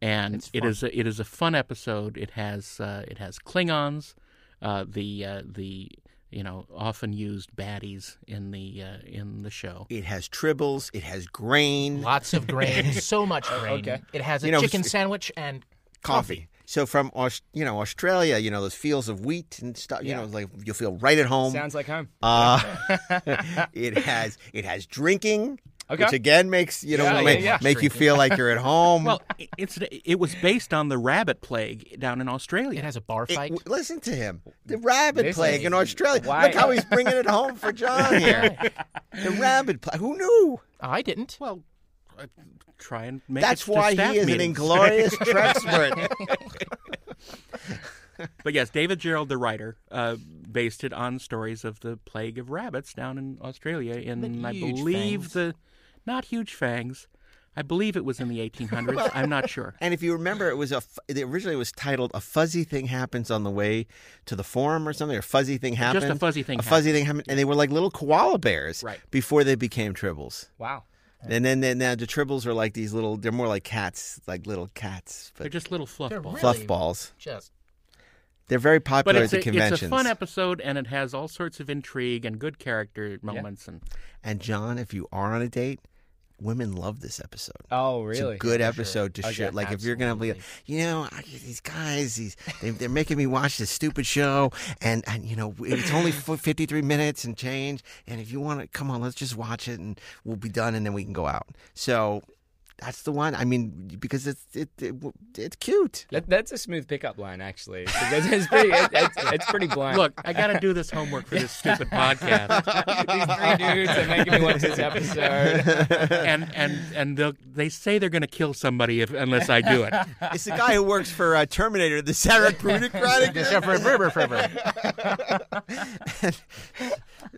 and It's it fun. is a, it is a fun episode. It has uh, it has Klingons, uh, the uh, the you know often used baddies in the uh, in the show. It has tribbles. It has grain. Lots of grain, [LAUGHS] so much grain. Okay. It has a You know, chicken sandwich and coffee. So from you know Australia, you know those fields of wheat and stuff. You Yeah. know, like you'll feel right at home. Sounds like home. Uh, [LAUGHS] [LAUGHS] it has it has drinking, Okay. which again makes you know Yeah, make, yeah, yeah. make you feel like you're at [LAUGHS] home. Well, it's it was based on the rabbit plague down in Australia. it has a bar fight. w- listen to him. The rabbit Listen. plague in Australia. Why- Look how he's bringing it home for John [LAUGHS] here. the rabbit plague. Who knew? I didn't. well, uh, try and make That's it to why staff he is an inglorious [LAUGHS] Trekspert. But yes, David Gerrold, the writer, uh, based it on stories of the plague of rabbits down in Australia in, I believe, fangs. the not huge fangs. I believe it was in the [LAUGHS] 1800s. I'm not sure. And if you remember, it was a f- it originally was titled "A Fuzzy Thing Happens on the Way to the Forum" or something. Or "Fuzzy Thing Happened." a fuzzy thing A fuzzy thing happened, and they were like little koala bears Right. before they became tribbles. Wow. And then, then now the tribbles are like these little. They're more like cats, like little cats, They're just little fluff They're balls. really- fluff balls. Just They're very popular it's at a, the conventions. it's a fun episode, and it has all sorts of intrigue and good character moments. And And John, if you are on a date, women love this episode. Oh, It's really? a good episode to Okay, share. Like if you're gonna be, absolutely. you know, I- these guys, these they, they're making me watch this stupid show, and and you know it's only [LAUGHS] f- 53 minutes and change. And if you want to, come on, let's just watch it, and we'll be done, and then we can go out. So that's the one. I mean, because it's it, it it's cute. That, that's a smooth pickup line, actually. Because It's pretty, it, it's, it's pretty blunt. look, I got to do this homework for this stupid [LAUGHS] podcast, these three dudes are making me watch this episode. [LAUGHS] and and and they'll, they say they're going to kill somebody if unless I do it. [LAUGHS] It's the guy who works for uh, Terminator, the Sarah Prudicratic.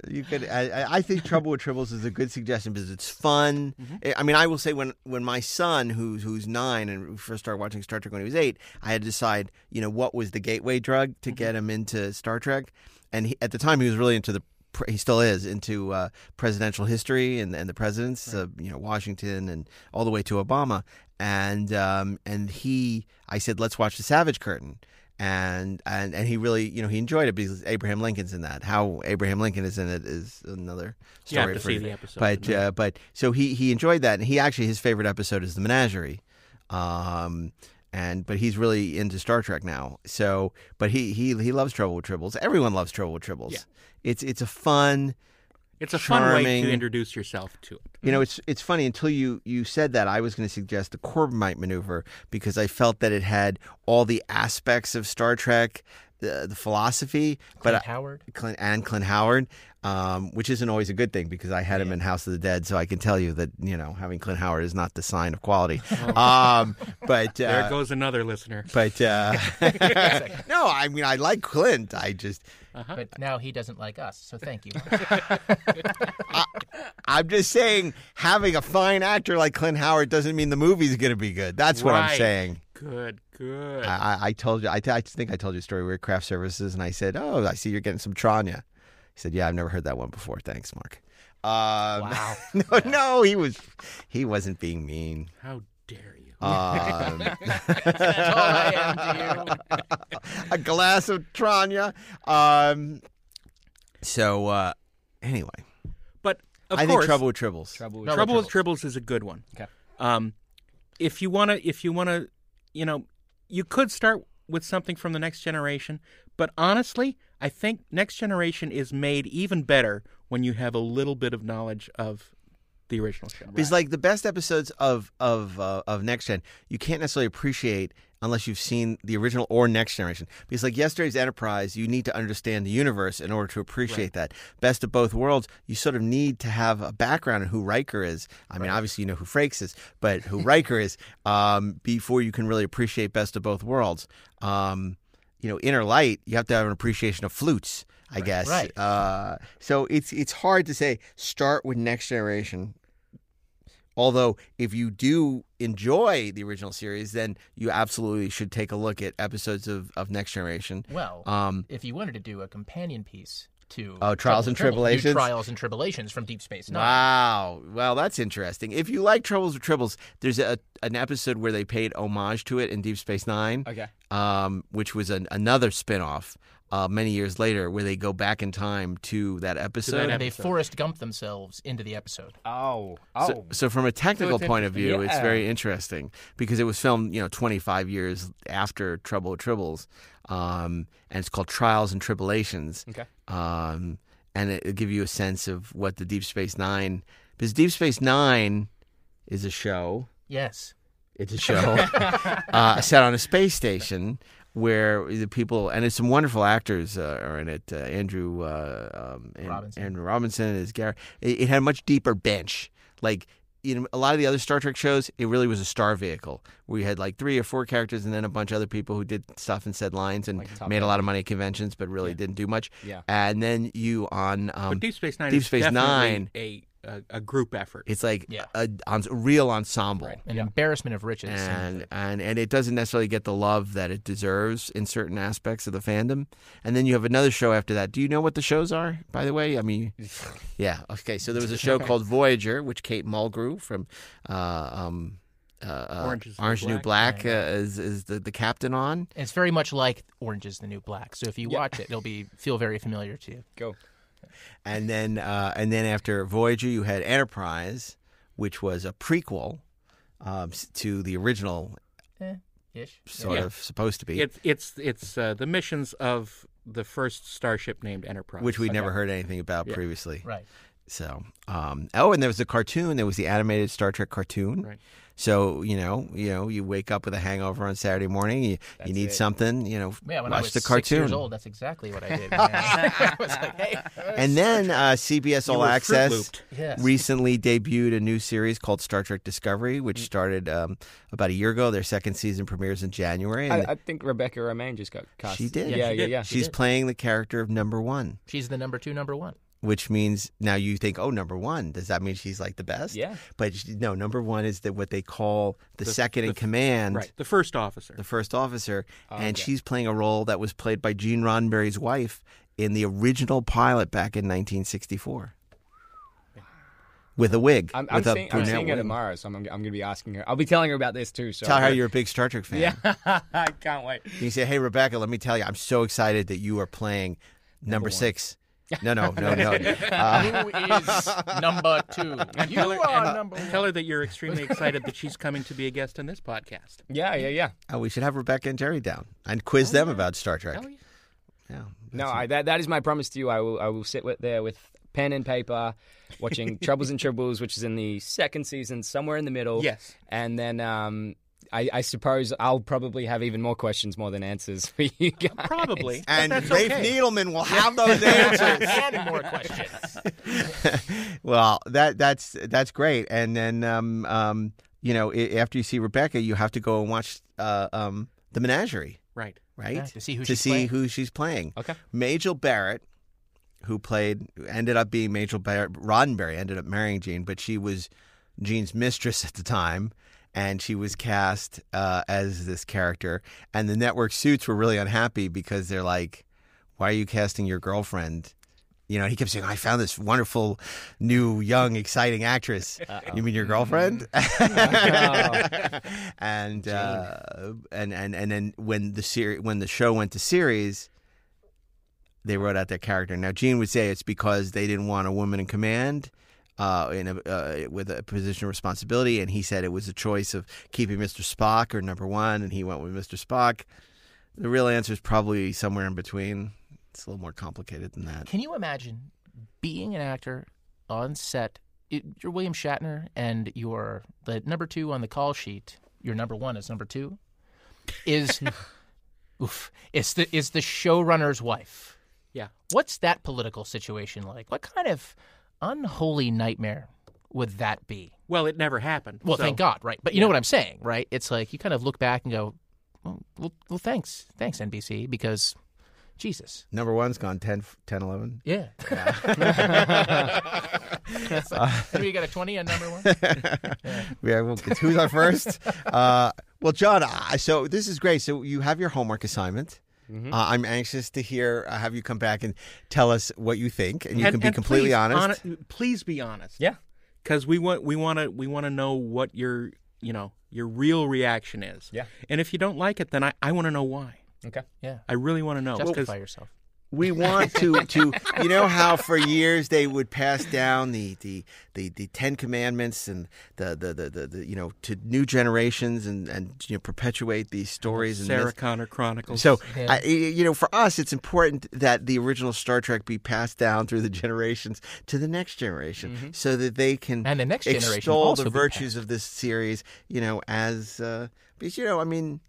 you could. I, I- I think Trouble with Tribbles is a good suggestion because it's fun. I- I mean, I will say when when my son, who's who's nine and first started watching Star Trek when he was eight, I had to decide, you know, what was the gateway drug to get him into Star Trek, and he, at the time he was really into the. He still is into uh, presidential history and, and the presidents, uh, you know, Washington and all the way to Obama. And um, and he, I said, let's watch the Savage Curtain and and and he really you know he enjoyed it because Abraham Lincoln's in that. How Abraham Lincoln is in it is another You have story. to for see the episode, but uh, but so he he enjoyed that, and he actually his favorite episode is the Menagerie. Um, and but he's really into Star Trek now. So, but he he he loves Trouble with Tribbles. Everyone loves Trouble with Tribbles. Yeah. It's it's a fun. It's a fun way to introduce yourself to it. You know, mm-hmm. it's it's funny until you you said that I was going to suggest the Corbomite maneuver because I felt that it had all the aspects of Star Trek, the the philosophy, but Clint I- Howard. Clint and Clint Howard, um, which isn't always a good thing because I had him in House of the Dead, so I can tell you that you know having Clint Howard is not the sign of quality. [LAUGHS] um, but There uh, goes another listener. but uh, [LAUGHS] [LAUGHS] no, I mean I like Clint. I just But now he doesn't like us, so thank you. I'm just saying having a fine actor like Clint Howard doesn't mean the movie's going to be good. That's what I'm saying. Good, good. I, I- I told you. I, I think I told you a story. We were at craft services, and I said, "Oh, I see you're getting some Tranya." He said, "Yeah, I've never heard that one before. Thanks, Mark." Um, Wow. [LAUGHS] no, no, he was he wasn't being mean. How dare you? Um, That's all I am to you. a glass of Tranya. Um, so uh, anyway, But of I course, think Trouble with Tribbles. Trouble. Trouble Trouble with Tribbles. Tribbles is a good one. Okay. Um, if you wanna, if you wanna, you know, you could start with something from the Next Generation, but honestly, I think Next Generation is made even better when you have a little bit of knowledge of the original show. Because like the best episodes of of uh, of Next Gen, you can't necessarily appreciate unless you've seen the original or Next Generation. Because like yesterday's Enterprise, you need to understand the universe in order to appreciate that. Best of both worlds, you sort of need to have a background in who Riker is. I mean, obviously you know who Frakes is, but who [LAUGHS] Riker is um, before you can really appreciate Best of Both Worlds. Um, you know, Inner Light, you have to have an appreciation of flutes. I guess. right. Uh, so it's it's hard to say start with Next Generation Although, if you do enjoy the original series, then you absolutely should take a look at episodes of, of Next Generation. Well, um, if you wanted to do a companion piece to Oh, Trials and Tribulations? Trials and Tribulations from Deep Space Nine. Wow. Well, that's interesting. If you like Troubles with Tribbles, there's a, an episode where they paid homage to it in Deep Space Nine, Okay. um, which was an, another spin off uh, many years later where they go back in time to that episode. And they Forrest Gump themselves into the episode. Oh. So, so from a technical it's point of view, interesting. it's very interesting because it was filmed, you know, 25 years after Trouble with Tribbles, um, and it's called Trials and Tribulations. Okay. Um, and it, will give you a sense of what the Deep Space Nine, because Deep Space Nine is a show. Yes. It's a show [LAUGHS] uh, set on a space station where the people and it's some wonderful actors uh, are in it. Uh, Andrew uh, um, and, Robinson. Andrew Robinson is Garak. It, it had a much deeper bench. Like you know, a lot of the other Star Trek shows, it really was a star vehicle We had like three or four characters and then a bunch of other people who did stuff and said lines and Top made a lot of money at conventions, but really didn't do much. Yeah. And then you on um, but Deep Space Nine Deep Space Nine. a, a a group effort. It's like Yeah. a, a, real ensemble An embarrassment of riches. and and and it doesn't necessarily get the love that it deserves in certain aspects of the fandom. And then you have another show after that. Do you know what the shows are? By the way, I mean, [LAUGHS] yeah, okay. So there was a show [LAUGHS] called Voyager, which Kate Mulgrew from uh, um, uh, uh, Orange is the Orange New New Black. Black uh, is is the, the captain on. It's very much like Orange is the New Black. So if you Yeah. watch it, it'll be feel very familiar to you. Go. And then uh, and then after Voyager, you had Enterprise, which was a prequel um, to the original, Eh, ish. sort Yeah. of supposed to be. It's it's it's uh, the missions of the first starship named Enterprise, which we'd never heard anything about Yeah. previously. Right. So, um, oh, and there was the cartoon. There was the animated Star Trek cartoon. Right. So you know, you know, you wake up with a hangover on Saturday morning. You, you need it. something. You know, Yeah, when watch I was the six cartoon. years old, that's exactly what I did. [LAUGHS] I was like, hey, And then uh, CBS You All Access Yes. recently debuted a new series called Star Trek Discovery, Mm. which started um, about a year ago. Their second season premieres in January. And I, I think Rebecca Romijn just got cast. she did. Yeah, yeah, yeah. She's playing the character of Number One. she's the number two, number one. Which means now you think, oh, number one. Does that mean she's like the best? Yeah. But no, number one is the, what they call the, The- second in command, right the first officer. the first officer, and Okay. she's playing a role that was played by Gene Roddenberry's wife in the original pilot back in 1964. With a wig, I'm, I'm, with a seeing, I'm seeing her tomorrow, so I'm, I'm going to be asking her. I'll be telling her about this too. So Tell her you're a big Star Trek fan. Yeah, [LAUGHS] I can't wait. You say, "Hey, Rebecca, let me tell you, I'm so excited that you are playing number, one. six. No, no, no, no. [LAUGHS] Uh, Who is number two? You Tell her, are and number one. tell her that you're extremely excited that she's coming to be a guest on this podcast. Yeah, yeah, yeah. oh, we should have Rebecca and Jerry down and quiz them about Star Trek. Hell yeah. Yeah. No, I, that that is my promise to you. I will I will sit with there with pen and paper, watching [LAUGHS] Troubles and Tribbles, which is in the second season, somewhere in the middle. Yes. and then um, I, I suppose I'll probably have even more questions more than answers for you guys. Probably. And that's Rafe okay. Needleman will have those [LAUGHS] answers. and more questions. [LAUGHS] well, that that's that's great. And then um, um, you know, i- after you see Rebecca, you have to go and watch uh, um, the Menagerie, Right. right? Yeah, to see who to she's see playing. who she's playing. Okay. Majel Barrett, who played, ended up being Majel Barrett. Roddenberry ended up marrying Gene, but she was Gene's mistress at the time. And she was cast uh, as this character, and the network suits were really unhappy because they're like, "Why are you casting your girlfriend?" You know, he kept saying, "I found this wonderful, new, young, exciting actress." [LAUGHS] You mean your girlfriend? [LAUGHS] and uh, and and and then when the series when the show went to series, they wrote out their character. Now Gene would say it's because they didn't want a woman in command. Uh, in a, uh, with a position of responsibility, and he said it was a choice of keeping Mr. Spock or number one, and he went with Mr. Spock. The real answer is probably somewhere in between. It's a little more complicated than that. Can you imagine being an actor on set? It, you're William Shatner, and you're the number two on the call sheet. Your number one is number two. Is [LAUGHS] oof, is the is the showrunner's wife? Yeah. What's that political situation like? What kind of unholy nightmare would that be? Well, it never happened. Well, so- thank God, right? But you know what I'm saying, right? It's like you kind of look back and go, well, well, well thanks, thanks NBC, because Jesus. Number one's gone 10, 10 11. Yeah. so [LAUGHS] we got a 20 on number one? [LAUGHS] Yeah, well, it's who's on first? [LAUGHS] uh, well, John, I- so this is great. So you have your homework assignment. Mm-hmm. Uh, I'm anxious to hear, uh, have you come back and tell us what you think, and you And- can be completely please, honest. hone- please be honest. Yeah. because we want we want to we want to know what your you know your real reaction is. Yeah. and if you don't like it, then I, I want to know why. Okay. Yeah. I really want to know. 'cause- Justify yourself. We want to to you know how for years they would pass down the the the, the Ten Commandments and the the, the the the you know to new generations and and you know perpetuate these stories and Sarah myths. Connor Chronicles. So, Yeah. I, you know, for us, it's important that the original Star Trek be passed down through the generations to the next generation, so that they can And the next generation extol also the virtues of this series. You know, as uh, because you know, I mean,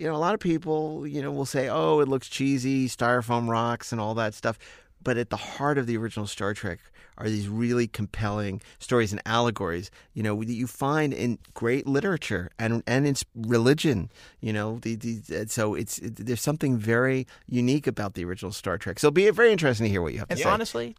you know, a lot of people, you know, will say, "Oh, it looks cheesy, styrofoam rocks, and all that stuff." But at the heart of the original Star Trek are these really compelling stories and allegories, you know, that you find in great literature and and in religion. You know, the, the, uh, so it's it, there's something very unique about the original Star Trek. So it'll be very interesting to hear what you have to And say. honestly,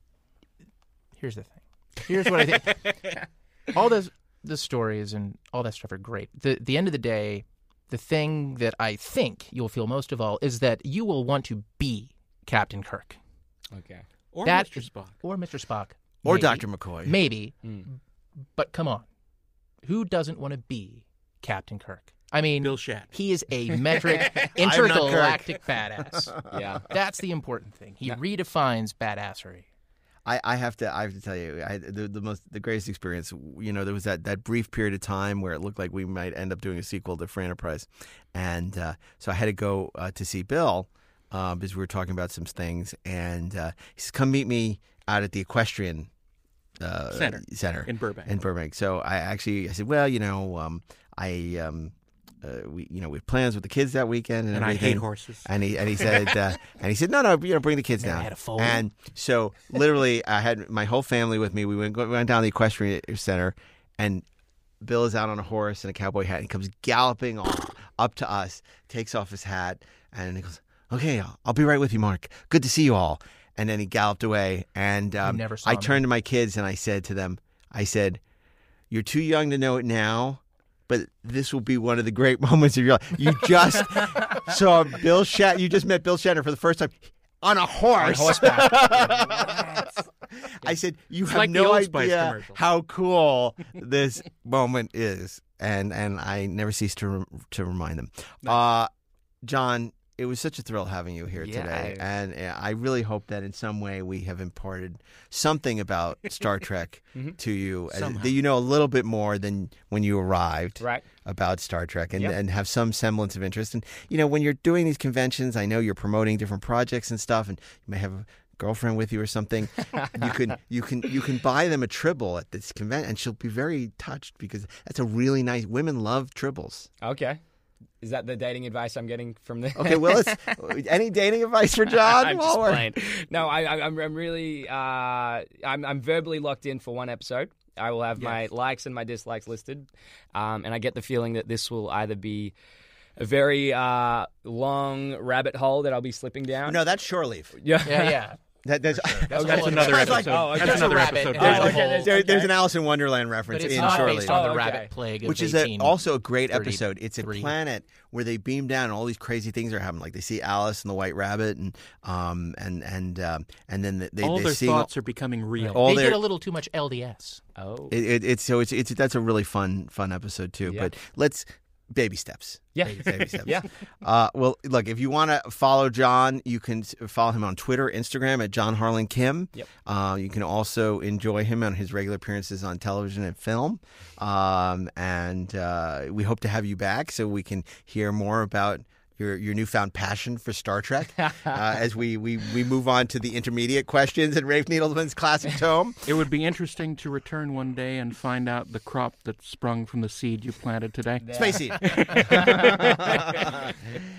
here's the thing. Here's what I think. [LAUGHS] all those the stories and all that stuff are great. The the end of the day, the thing that I think you'll feel most of all is that you will want to be Captain Kirk Okay. or that Mr. Spock. or Mr. Spock or maybe. Dr. McCoy. Maybe, Mm. but come on, who doesn't want to be Captain Kirk? I mean, Bill Shatner. he is a metric [LAUGHS] intergalactic badass. [LAUGHS] Yeah. That's the important thing. He redefines badassery. I, I have to I have to tell you I, the the most the greatest experience you know there was that, that brief period of time where it looked like we might end up doing a sequel to Free Enterprise, and uh, so I had to go uh, to see Bill uh, because we were talking about some things, and uh, he says, "Come meet me out at the equestrian uh, Center. center in Burbank. in Burbank." So I actually I said, "Well, you know, um, I." Um, uh, we you know we have plans with the kids that weekend and, and I hate horses. And he and he said uh, [LAUGHS] and he said no no you know bring the kids Never down. had a foal. And so literally I had my whole family with me. We went we went down to the equestrian center, and Bill is out on a horse and a cowboy hat. and He comes galloping off, up to us, takes off his hat, and he goes, "Okay, I'll, I'll be right with you, Mark. Good to see you all." And then he galloped away. And um, I him. turned to my kids and I said to them, "I said, you're too young to know it now." But this will be one of the great [LAUGHS] moments of your life. You just [LAUGHS] saw Bill Shat. You just met Bill Shatner for the first time on a horse. [LAUGHS] I said, "You have like no idea how cool this moment is," and and I never cease to rem- to remind them. Uh, John, it was such a thrill having you here Yeah. today, and uh, I really hope that in some way we have imparted something about [LAUGHS] Star Trek to you Somehow. that you know a little bit more than when you arrived Right. about Star Trek and, Yep. and have some semblance of interest. And you know, when you're doing these conventions, I know you're promoting different projects and stuff, and you may have a girlfriend with you or something. you can [LAUGHS] you can you can buy them a tribble at this convention, and she'll be very touched because that's a really nice. Women love tribbles. Okay. Is that the dating advice I'm getting from this? Okay, Willis, [LAUGHS] any dating advice for John? [LAUGHS] I'm while just playing. No, I, I, I'm, I'm really, uh, I'm, I'm verbally locked in for one episode. I will have my likes and my dislikes listed, um, and I get the feeling that this will either be a very uh, long rabbit hole that I'll be slipping down. No, that's shore leave. Yeah, Yeah, yeah. [LAUGHS] That, there's, [LAUGHS] That's, That's another is. episode. oh, okay. That's There's another rabbit episode. there's, a okay, there's- there- there's an Alice in Wonderland But reference it's in not shore based on the Oh, okay. rabbit plague of which is a, also a great 30, episode. It's a 3. planet where they beam down and all these crazy things are happening. Like they see Alice and the White Rabbit, and um and and um, and then they all they their see thoughts are becoming real. all they their did a little too much LDS. Oh, it, it, it's so it's it's that's a really fun fun episode too. Yeah. But let's baby steps. yeah, Baby, baby steps. [LAUGHS] yeah. Uh, well, look, if you want to follow John, you can follow him on Twitter, Instagram at John Harlan Kim. Yep. Uh, you can also enjoy him on his regular appearances on television and film. Um, and uh, we hope to have you back so we can hear more about. Your, your newfound passion for Star Trek [LAUGHS] uh, as we, we, we move on to the intermediate questions in Rafe Needleman's classic tome. [LAUGHS] It would be interesting to return one day and find out the crop that sprung from the seed you planted today. [LAUGHS] Spacey.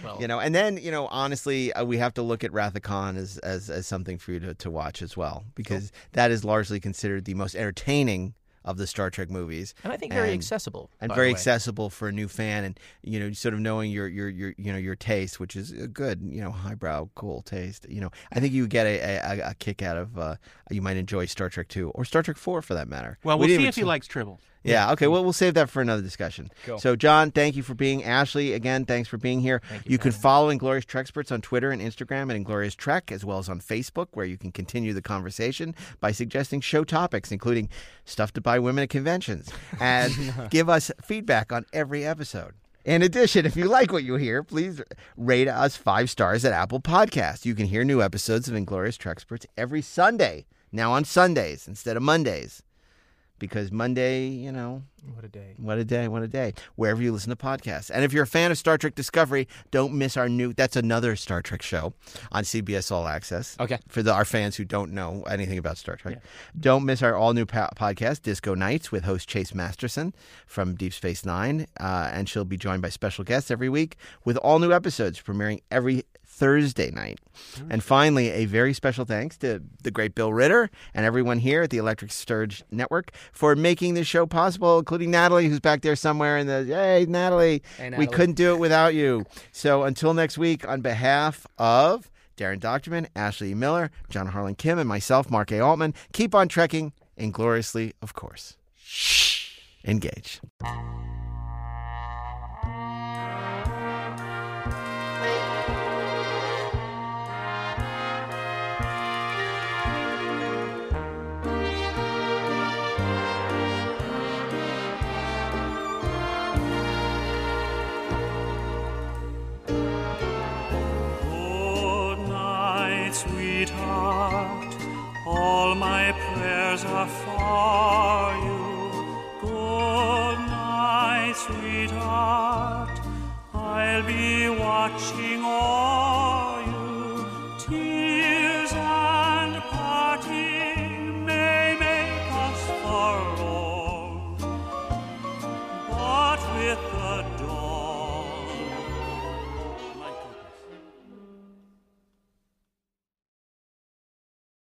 Well, you know, and then you know, honestly, uh, we have to look at Wrath Khan as as, as something for you to, to watch as well, because that is largely considered the most entertaining of the Star Trek movies, And I think very accessible, and by very the way. accessible for a new fan, and you know, sort of knowing your your your you know your taste, which is a good, you know, highbrow, cool taste. You know, I think you get a, a, a kick out of uh, you might enjoy Star Trek two or Star Trek four for that matter. Well, We we'll didn't see if he s- likes Tribble. Yeah. Okay. Well, we'll save that for another discussion. Cool. So, John, thank you for being. Ashley, again, thanks for being here. you can follow Inglorious Treksperts on Twitter and Instagram at Inglorious Trek, as well as on Facebook, where you can continue the conversation by suggesting show topics, including stuff to buy women at conventions, [LAUGHS] and [LAUGHS] give us feedback on every episode. In addition, if you like what you hear, please rate us five stars at Apple Podcasts. You can hear new episodes of Inglorious Treksperts every Sunday, now on Sundays instead of Mondays because Monday, you know, What a day. what a day, what a day. Wherever you listen to podcasts. And if you're a fan of Star Trek Discovery, don't miss our new that's another Star Trek show on CBS All Access. Okay. For the, our fans who don't know anything about Star Trek. Don't miss our all new po- podcast, Disco Nights, with host Chase Masterson from Deep Space Nine. Uh, and she'll be joined by special guests every week with all new episodes premiering every Thursday night. And finally, a very special thanks to the great Bill Ritter and everyone here at the Electric Surge Network for making this show possible, including Natalie, who's back there somewhere in the hey Natalie, Hey, we couldn't do it without you. So until next week, on behalf of Daren Dochterman, Ashley Miller, John Harlan Kim, and myself, Mark A. Altman, keep on trekking ingloriously, of course. Shh. Engage. My prayers are for you. Good night, sweetheart. I'll be watching all